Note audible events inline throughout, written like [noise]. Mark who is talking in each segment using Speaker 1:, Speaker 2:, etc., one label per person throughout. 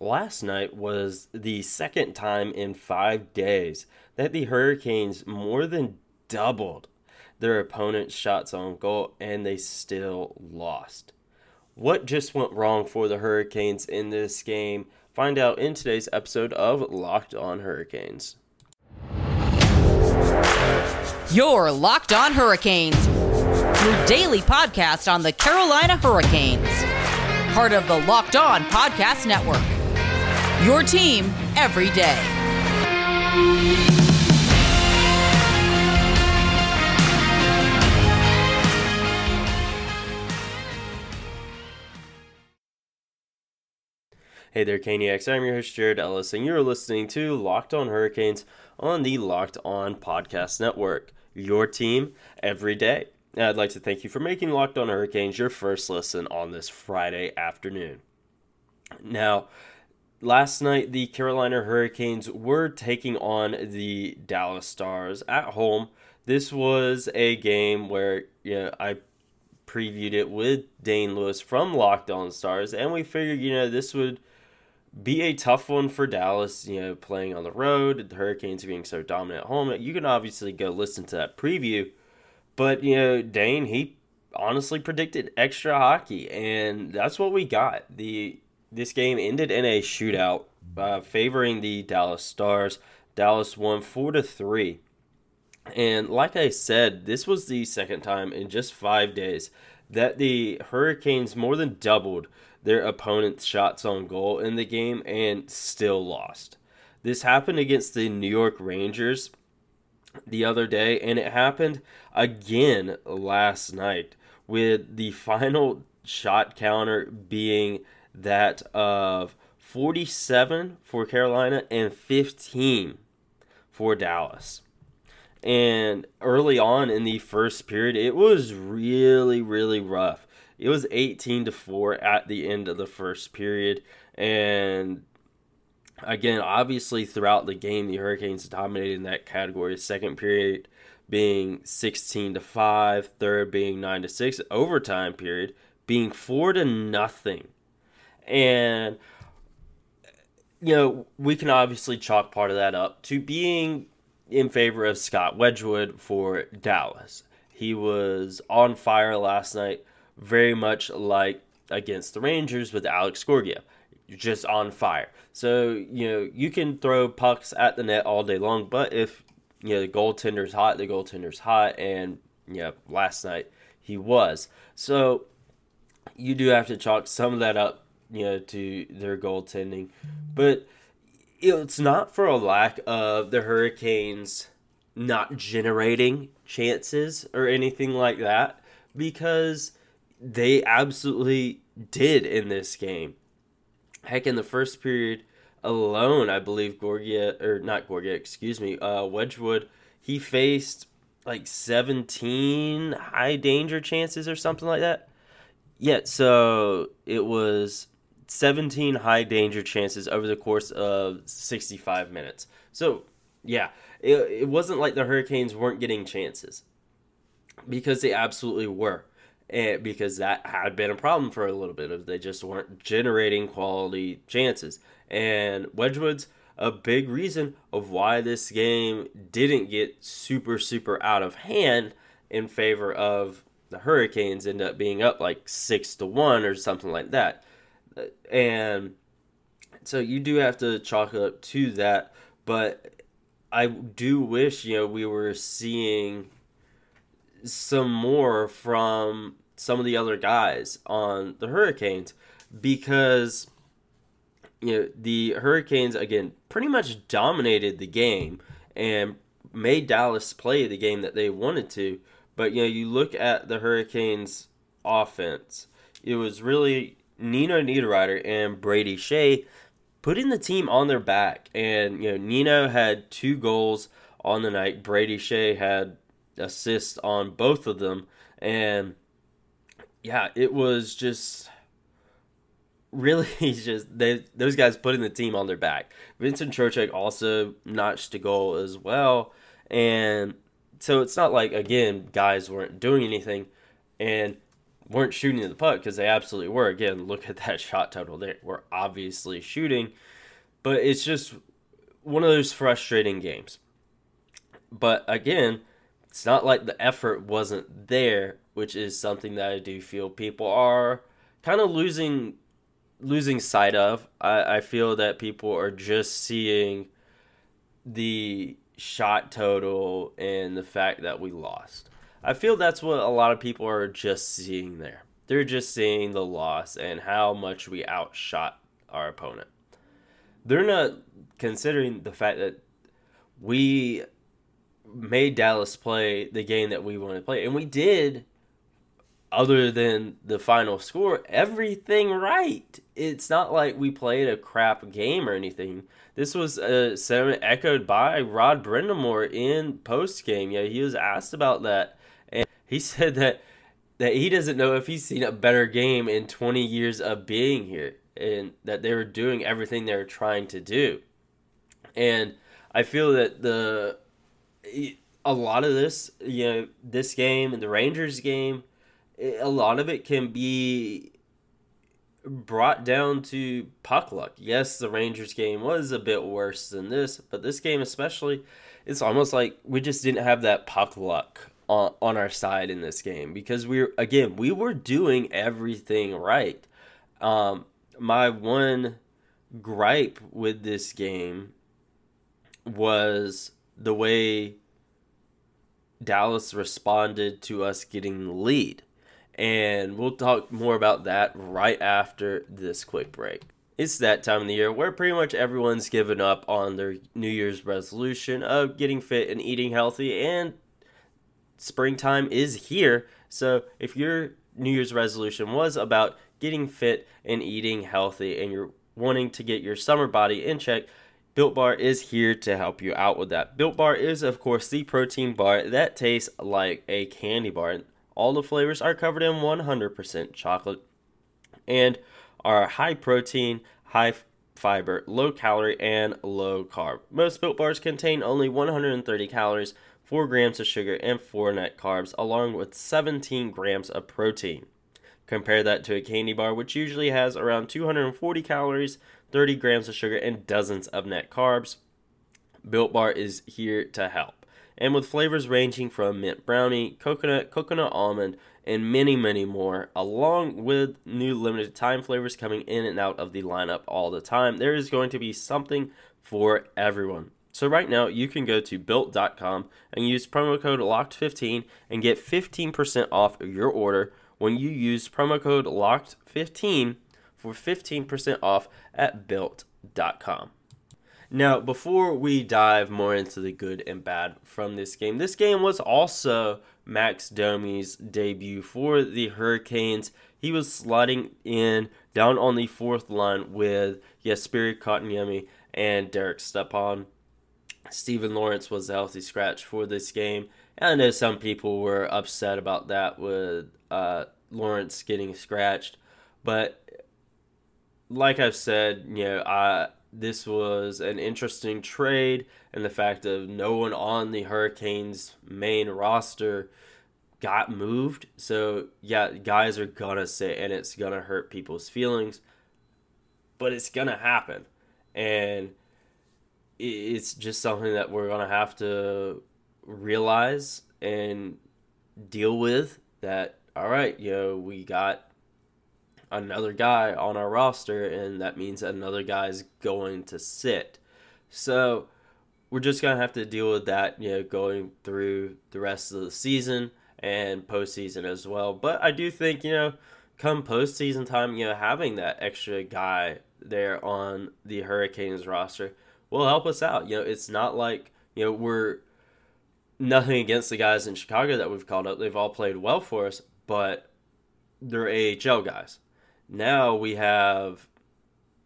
Speaker 1: last night was the second time in five days that the Hurricanes more than doubled their opponent's shots on goal and they still lost. What just went wrong for the Hurricanes in this game? Find out in today's episode of Locked On Hurricanes.
Speaker 2: Your Locked On Hurricanes, your daily podcast on the Carolina Hurricanes, part of the Locked On Podcast Network. Your team every day.
Speaker 1: Hey there, Caniacs. I'm your host, Jared Ellis, and you're listening to Locked On Hurricanes on the Locked On Podcast Network. Your team every day. I'd like to thank you for making Locked On Hurricanes your first listen on this Friday afternoon. Now, last night the Carolina Hurricanes were taking on the Dallas Stars at home. This was a game where you know, I previewed it with Dane Lewis from Locked On Stars, and we figured you know this would be a tough one for Dallas, you know, playing on the road, the Hurricanes being so dominant at home. You can obviously go listen to that preview. But, you know, Dane, he honestly predicted extra hockey, and that's what we got. The this game ended in a shootout, uh, favoring the Dallas Stars. Dallas won four to three, and like I said, this was the second time in just five days that the Hurricanes more than doubled their opponent's shots on goal in the game and still lost. This happened against the New York Rangers the other day, and it happened again last night with the final shot counter being that of 47 for Carolina and 15 for Dallas. And early on in the first period, it was really, really rough. It was 18 to 4 at the end of the first period. And again, obviously, throughout the game, the Hurricanes dominated in that category. Second period being 16 to 5, third being 9 to 6, overtime period being 4 to nothing. And you know, we can obviously chalk part of that up to being in favor of Scott Wedgewood for Dallas. He was on fire last night, very much like against the Rangers with Alex Georgiev, just on fire. So, you know, you can throw pucks at the net all day long, but if, you know, the goaltender's hot, the goaltender's hot, and, you know, last night he was. So, you do have to chalk some of that up, you know, to their goaltending. But it's not for a lack of the Hurricanes not generating chances or anything like that because they absolutely did in this game. Heck, in the first period alone, I believe Gorgia or not Gorgia, excuse me, uh, Wedgewood, he faced like 17 high danger chances or something like that. Yeah, so it was 17 high danger chances over the course of 65 minutes. So, yeah, it, it wasn't like the Hurricanes weren't getting chances because they absolutely were and because that had been a problem for a little bit of they just weren't generating quality chances and Wedgewood's a big reason of why this game didn't get super super out of hand in favor of the hurricanes end up being up like six to one or something like that and so you do have to chalk it up to that but i do wish you know we were seeing some more from some of the other guys on the Hurricanes because you know the Hurricanes again pretty much dominated the game and made Dallas play the game that they wanted to. But you know, you look at the Hurricanes offense, it was really Nino Niederreiter and Brady Skjei putting the team on their back. And you know, Nino had two goals on the night. Brady Skjei had assists on both of them, and yeah, it was just really [laughs] just they those guys putting the team on their back. Vincent Trocheck also notched a goal as well, and so it's not like again guys weren't doing anything, and weren't shooting the puck because they absolutely were. Again, look at that [laughs] shot total. They were obviously shooting, but it's just one of those frustrating games. But again, it's not like the effort wasn't there, which is something that I do feel people are kind of losing losing sight of. I, I feel that people are just seeing the shot total and the fact that we lost. I feel that's what a lot of people are just seeing there. They're just seeing the loss and how much we outshot our opponent. They're not considering the fact that we made Dallas play the game that we wanted to play. And we did, other than the final score, everything right. It's not like we played a crap game or anything. This was a sentiment echoed by Rod Brind'Amour in post game. Yeah, he was asked about that, he said that that he doesn't know if he's seen a better game in 20 years of being here, and that they were doing everything they were trying to do. And I feel that the a lot of this, you know, this game and the Rangers game, a lot of it can be brought down to puck luck. Yes, the Rangers game was a bit worse than this, but this game especially, it's almost like we just didn't have that puck luck on, our side in this game because we are again we were doing everything right. Um, my one gripe with this game was the way Dallas responded to us getting the lead. And we'll talk more about that right after this quick break. It's that time of the year where pretty much everyone's given up on their New Year's resolution of getting fit and eating healthy, and springtime is here. So if your New Year's resolution was about getting fit and eating healthy, and you're wanting to get your summer body in check, Built Bar is here to help you out with that. Built Bar is, of course, the protein bar that tastes like a candy bar. All the flavors are covered in 100% chocolate and are high protein, high fiber, low calorie, and low carb. Most Built Bars contain only 130 calories, 4 grams of sugar, and 4 net carbs, along with 17 grams of protein. Compare that to a candy bar, which usually has around 240 calories, 30 grams of sugar, and dozens of net carbs. Built Bar is here to help. And with flavors ranging from mint brownie, coconut, coconut almond, and many, many more, along with new limited time flavors coming in and out of the lineup all the time, there is going to be something for everyone. So right now you can go to built.com and use promo code locked15 and get 15% off your order when you use promo code locked15 for 15% off at built.com. Now, before we dive more into the good and bad from this game, this game was also Max Domi's debut for the Hurricanes. He was sliding in down on the fourth line with Jesperi Kotkaniemi and Derek Stepan. Steven Lorentz was a healthy scratch for this game. And I know some people were upset about that with uh, Lorentz getting scratched. But like I've said, you know, I this was an interesting trade, and the fact of no one on the Hurricanes main roster got moved. So yeah, guys are gonna sit, and it's gonna hurt people's feelings, but it's gonna happen, and it's just something that we're gonna have to realize and deal with. That all right, you know, we got another guy on our roster, and that means another guy's going to sit. So we're just gonna have to deal with that, you know, going through the rest of the season and postseason as well. But I do think, you know, come postseason time, you know, having that extra guy there on the Hurricanes roster will help us out. You know, it's not like, you know, we're nothing against the guys in Chicago that we've called up. They've all played well for us, but they're AHL guys. Now we have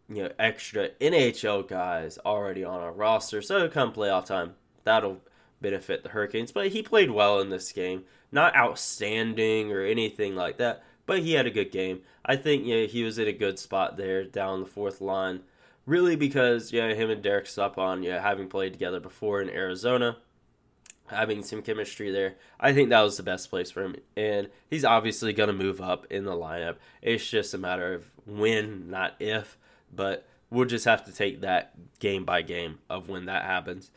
Speaker 1: you know extra NHL guys already on our roster, so come playoff time, that'll benefit the Hurricanes. But he played well in this game, not outstanding or anything like that, but he had a good game. I think you know, he was in a good spot there down the fourth line, really because yeah him and Derek Stepan yeah having played together before in Arizona having some chemistry there. I think that was the best place for him. And he's obviously going to move up in the lineup. It's just a matter of when, not if. But we'll just have to take that game by game of when that happens.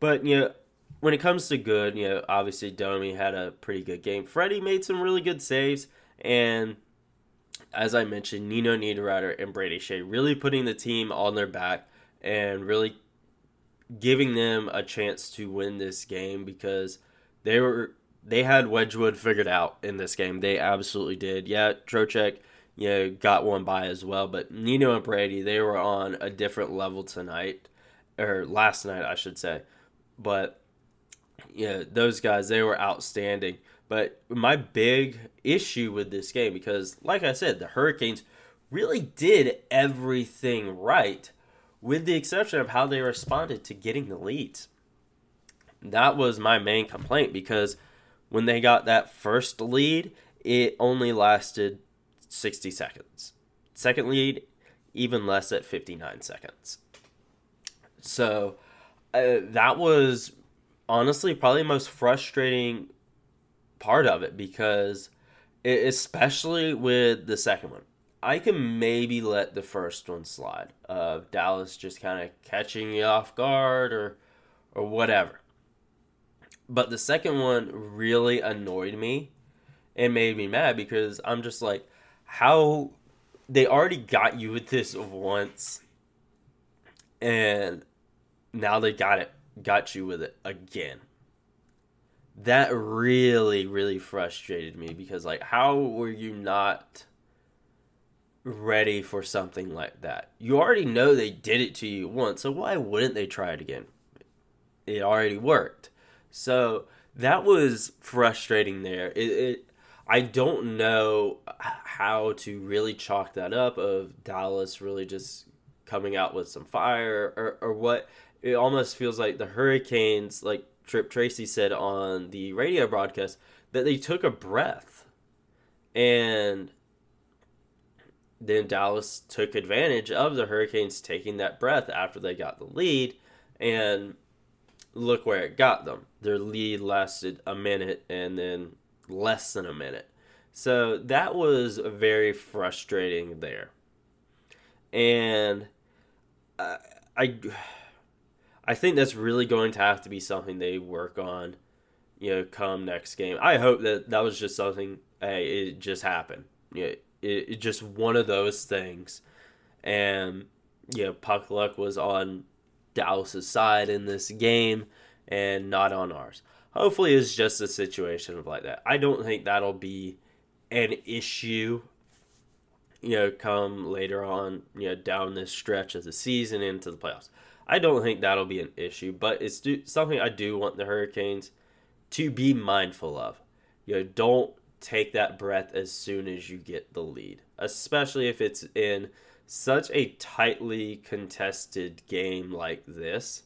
Speaker 1: But, you know, when it comes to good, you know, obviously Domi had a pretty good game. Freddie made some really good saves. And as I mentioned, Nino Niederreiter and Brady Skjei really putting the team on their back and really giving them a chance to win this game because they were they had Wedgewood figured out in this game. They absolutely did. Yeah, Trocheck, you know, got one by as well, but Nino and Brady, they were on a different level tonight or last night, I should say. But yeah, those guys, they were outstanding. But my big issue with this game because like I said, the Hurricanes really did everything right with the exception of how they responded to getting the leads. That was my main complaint because when they got that first lead, it only lasted 60 seconds. Second lead, even less at 59 seconds. So uh, that was honestly probably the most frustrating part of it because, it, especially with the second one, I can maybe let the first one slide of Dallas just kind of catching you off guard or or whatever. But the second one really annoyed me and made me mad because I'm just like, how they already got you with this once and now they got it got you with it again. That really, really frustrated me because like how were you not ready for something like that. You already know they did it to you once, so why wouldn't they try it again? It already worked. So that was frustrating there. It, it I don't know how to really chalk that up of Dallas really just coming out with some fire or, or what. It almost feels like the Hurricanes, like Tripp Tracy said on the radio broadcast, that they took a breath. And then Dallas took advantage of the Hurricanes taking that breath after they got the lead, and look where it got them. Their lead lasted a minute and then less than a minute. So that was very frustrating there. And I, I, I think that's really going to have to be something they work on, you know, come next game. I hope that that was just something, hey, it just happened. You know, it, it just one of those things. And you know, puck luck was on Dallas's side in this game and not on ours. Hopefully, it's just a situation of like that. I don't think that'll be an issue. You know, come later on, you know, down this stretch of the season into the playoffs. I don't think that'll be an issue, but it's do, something I do want the Hurricanes to be mindful of. You know, don't take that breath as soon as you get the lead, especially if it's in such a tightly contested game like this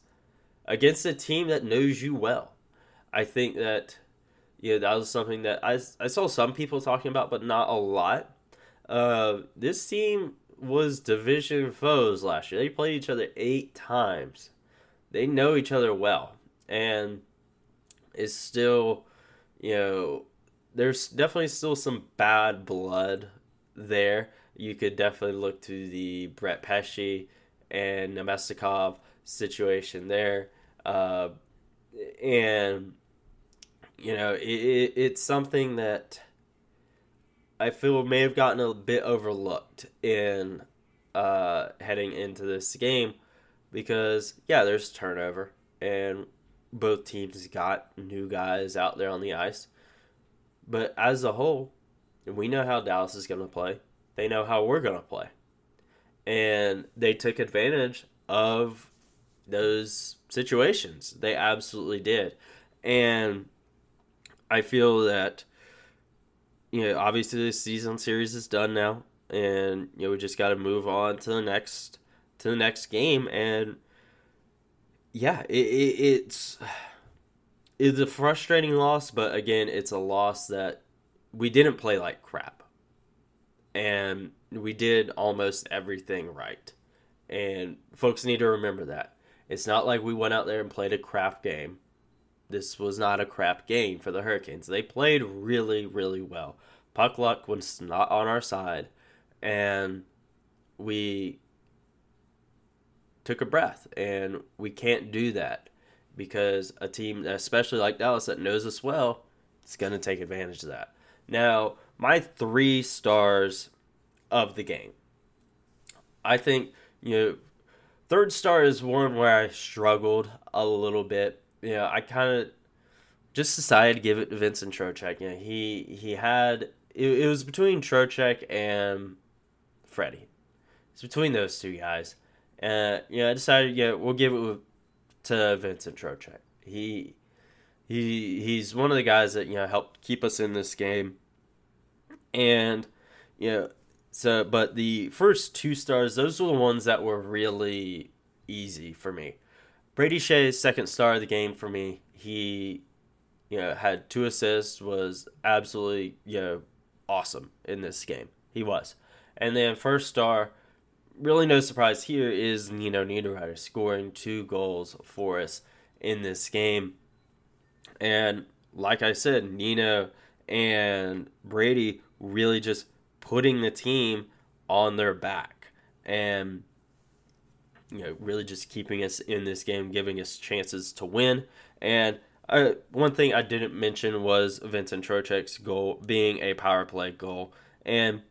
Speaker 1: against a team that knows you well. I think that yeah, that was something that I, I saw some people talking about, but not a lot. Uh, this team was division foes last year. They played each other eight times. They know each other well, and it's still, you know, there's definitely still some bad blood there. You could definitely look to the Brett Pesce and Namestnikov situation there. Uh, and, you know, it, it, it's something that I feel may have gotten a bit overlooked in uh, heading into this game because, yeah, there's turnover and both teams got new guys out there on the ice but as a whole, we know how Dallas is going to play. They know how we're going to play. And they took advantage of those situations. They absolutely did. And I feel that, you know, obviously the season series is done now. And, you know, we just got to move on to the next to the next game and yeah it, it, it's [sighs] it's a frustrating loss, but again, it's a loss that we didn't play like crap. And we did almost everything right. And folks need to remember that. It's not like we went out there and played a crap game. This was not a crap game for the Hurricanes. They played really, really well. Puck luck was not on our side, and we took a breath. And we can't do that because a team, especially like Dallas, that knows us well, is going to take advantage of that. Now, my three stars of the game. I think, you know, third star is one where I struggled a little bit. Know, I kind of just decided to give it to Vincent Trocheck. You know, he he had it, it was between Trocheck and Freddie. It's between those two guys. And you know, I decided, yeah, we'll give it to Vincent Trocheck. He he he's one of the guys that you know helped keep us in this game. And you know, so, but the first two stars, those were the ones that were really easy for me. Brady Skjei's second star of the game for me. He, you know, had two assists, was absolutely, you know, awesome in this game. He was. And then first star, really no surprise here, is Nino Niederreiter scoring two goals for us in this game. And like I said, Nino and Brady really just putting the team on their back and you know really just keeping us in this game, giving us chances to win. And uh, one thing I didn't mention was Vincent Trocheck's goal being a power play goal, and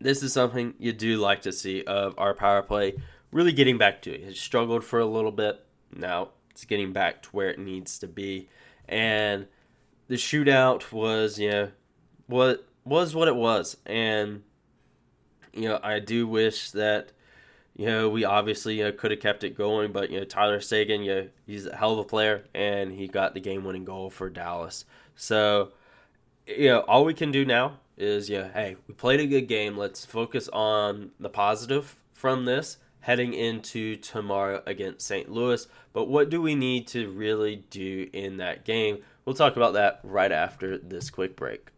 Speaker 1: this is something you do like to see of our power play really getting back to it. It struggled for a little bit. Now it's getting back to where it needs to be, and the shootout was you know what was what it was, and you know I do wish that you know we obviously you know, could have kept it going, but you know Tyler you know, he's a hell of a player, and he got the game-winning goal for Dallas. So you know all we can do now is yeah, hey, we played a good game. Let's focus on the positive from this heading into tomorrow against St. Louis. But what do we need to really do in that game? We'll talk about that right after this quick break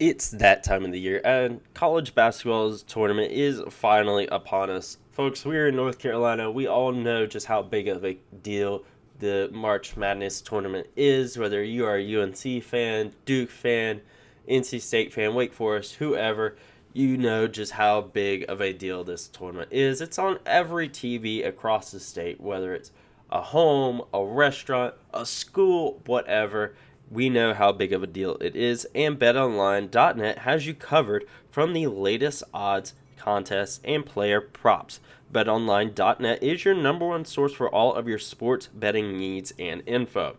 Speaker 1: it's that time of the year, and college basketball's tournament is finally upon us. Folks, we're in North Carolina. We all know just how big of a deal the March Madness tournament is, whether you are a UNC fan, Duke fan, NC State fan, Wake Forest, whoever, you know just how big of a deal this tournament is. It's on every TV across the state, whether it's a home, a restaurant, a school, whatever we know how big of a deal it is, and betonline.net has you covered from the latest odds, contests, and player props. BetOnline.net is your number one source for all of your sports betting needs and info.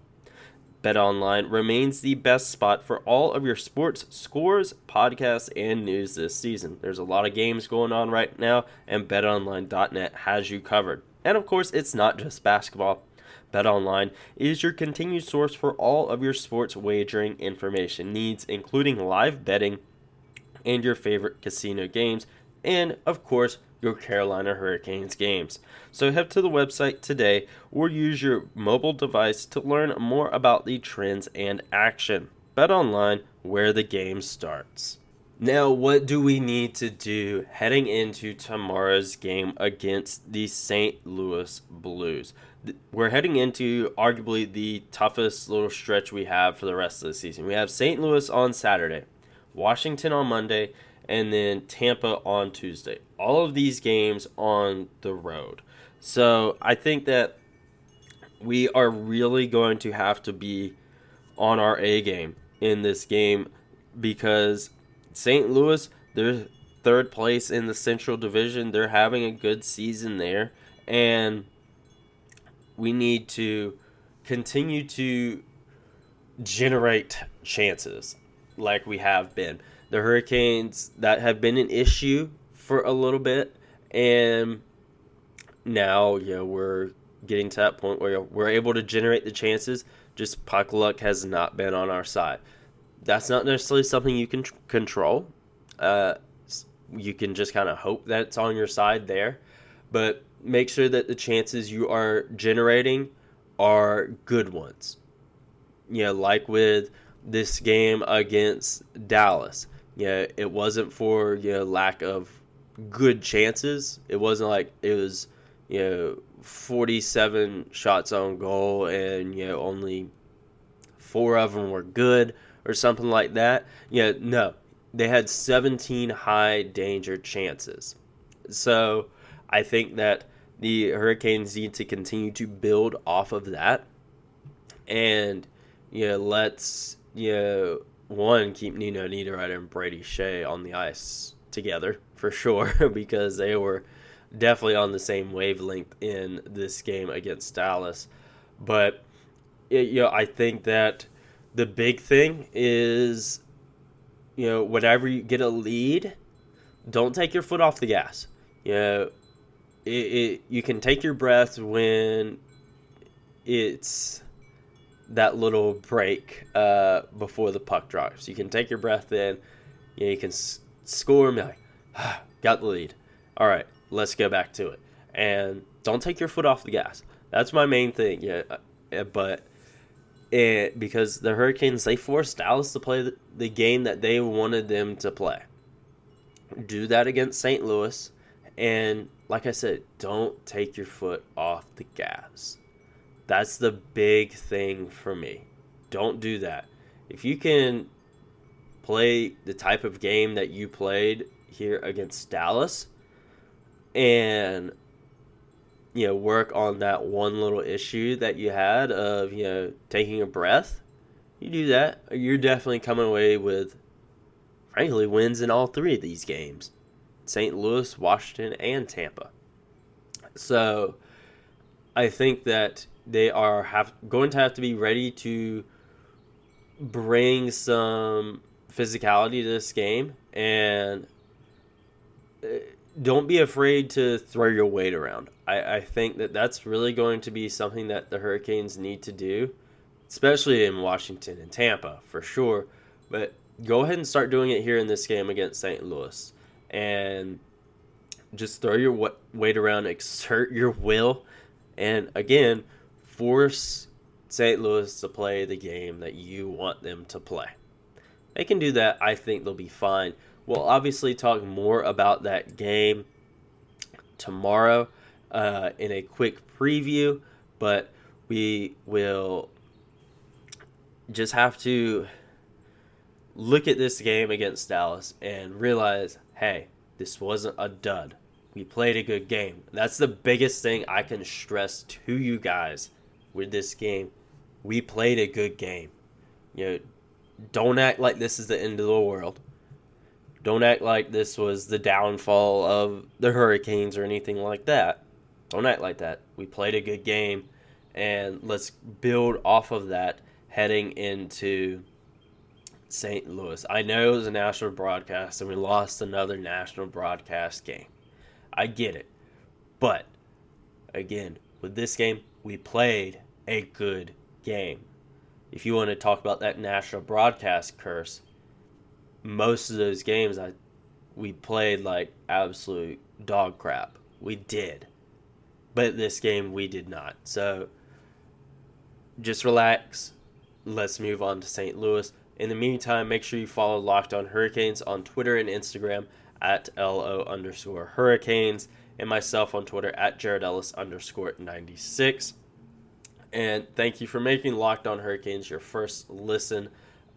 Speaker 1: BetOnline remains the best spot for all of your sports scores, podcasts, and news this season. There's a lot of games going on right now, and BetOnline.net has you covered. And of course, it's not just basketball. BetOnline is your continued source for all of your sports wagering information needs, including live betting and your favorite casino games, and of course, your Carolina Hurricanes games. So head to the website today or use your mobile device to learn more about the trends and action. BetOnline, where the game starts. Now, what do we need to do heading into tomorrow's game against the St. Louis Blues? We're heading into arguably the toughest little stretch we have for the rest of the season. We have St. Louis on Saturday, Washington on Monday, and then Tampa on Tuesday. All of these games on the road. So I think that we are really going to have to be on our A game in this game because St. Louis, they're third place in the Central Division. They're having a good season there. And we need to continue to generate chances like we have been. The Hurricanes that have been an issue for a little bit, and now you know we're getting to that point where we're able to generate the chances. Just puck luck has not been on our side. That's not necessarily something you can control. Uh, you can just kind of hope that it's on your side there, but make sure that the chances you are generating are good ones. You know, like with this game against Dallas. You know, it wasn't for you know lack of good chances. It wasn't like it was you know, 47 shots on goal and, you know, only four of them were good or something like that. Yeah, no. They had 17 high danger chances. So I think that the Hurricanes need to continue to build off of that. And, you know, let's, you know, one, keep Nino Niederreiter and Brady Skjei on the ice together for sure [laughs] because they were definitely on the same wavelength in this game against Dallas. But it, you know, I think that the big thing is, you know, whenever you get a lead, don't take your foot off the gas. You know, it, it you can take your breath when it's that little break uh, before the puck drops. You can take your breath in. You, know, you can s- score and be like, ah, got the lead. All right, let's go back to it. And don't take your foot off the gas. That's my main thing. Yeah, uh, but it, because the Hurricanes they forced Dallas to play the, the game that they wanted them to play. Do that against St. Louis, and like I said, don't take your foot off the gas. That's the big thing for me. Don't do that. If you can play the type of game that you played here against Dallas and you know work on that one little issue that you had of you know taking a breath you do that you're definitely coming away with frankly wins in all three of these games st louis washington and tampa so i think that they are have going to have to be ready to bring some physicality to this game and uh, don't be afraid to throw your weight around. I, I think that that's really going to be something that the Hurricanes need to do, especially in Washington and Tampa for sure. But go ahead and start doing it here in this game against St. Louis. And just throw your weight around, exert your will, and again, force St. Louis to play the game that you want them to play. They can do that. I think they'll be fine. We'll obviously talk more about that game tomorrow uh, in a quick preview, but we will just have to look at this game against Dallas and realize hey, this wasn't a dud. We played a good game. That's the biggest thing I can stress to you guys with this game. We played a good game. You know, don't act like this is the end of the world. Don't act like this was the downfall of the Hurricanes or anything like that. Don't act like that. We played a good game, and let's build off of that heading into St. Louis. I know it was a national broadcast, and we lost another national broadcast game. I get it. But, again, with this game, we played a good game. If you want to talk about that national broadcast curse, most of those games I we played like absolute dog crap. We did. But this game we did not. So just relax. Let's move on to St. Louis. In the meantime, make sure you follow Locked On Hurricanes on Twitter and Instagram at LO underscore Hurricanes and myself on Twitter at Jared Ellis underscore 96. And thank you for making Locked On Hurricanes your first listen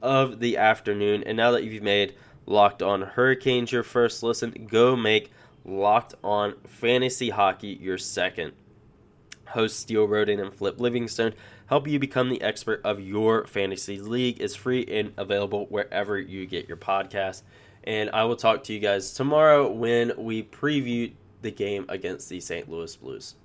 Speaker 1: of the afternoon. And now that you've made Locked On Hurricanes your first listen, go make Locked On Fantasy Hockey your second. Host Steele Roden and Flip Livingstone help you become the expert of your fantasy league. is free and available wherever you get your podcast. And I will talk to you guys tomorrow when we preview the game against the St. Louis Blues.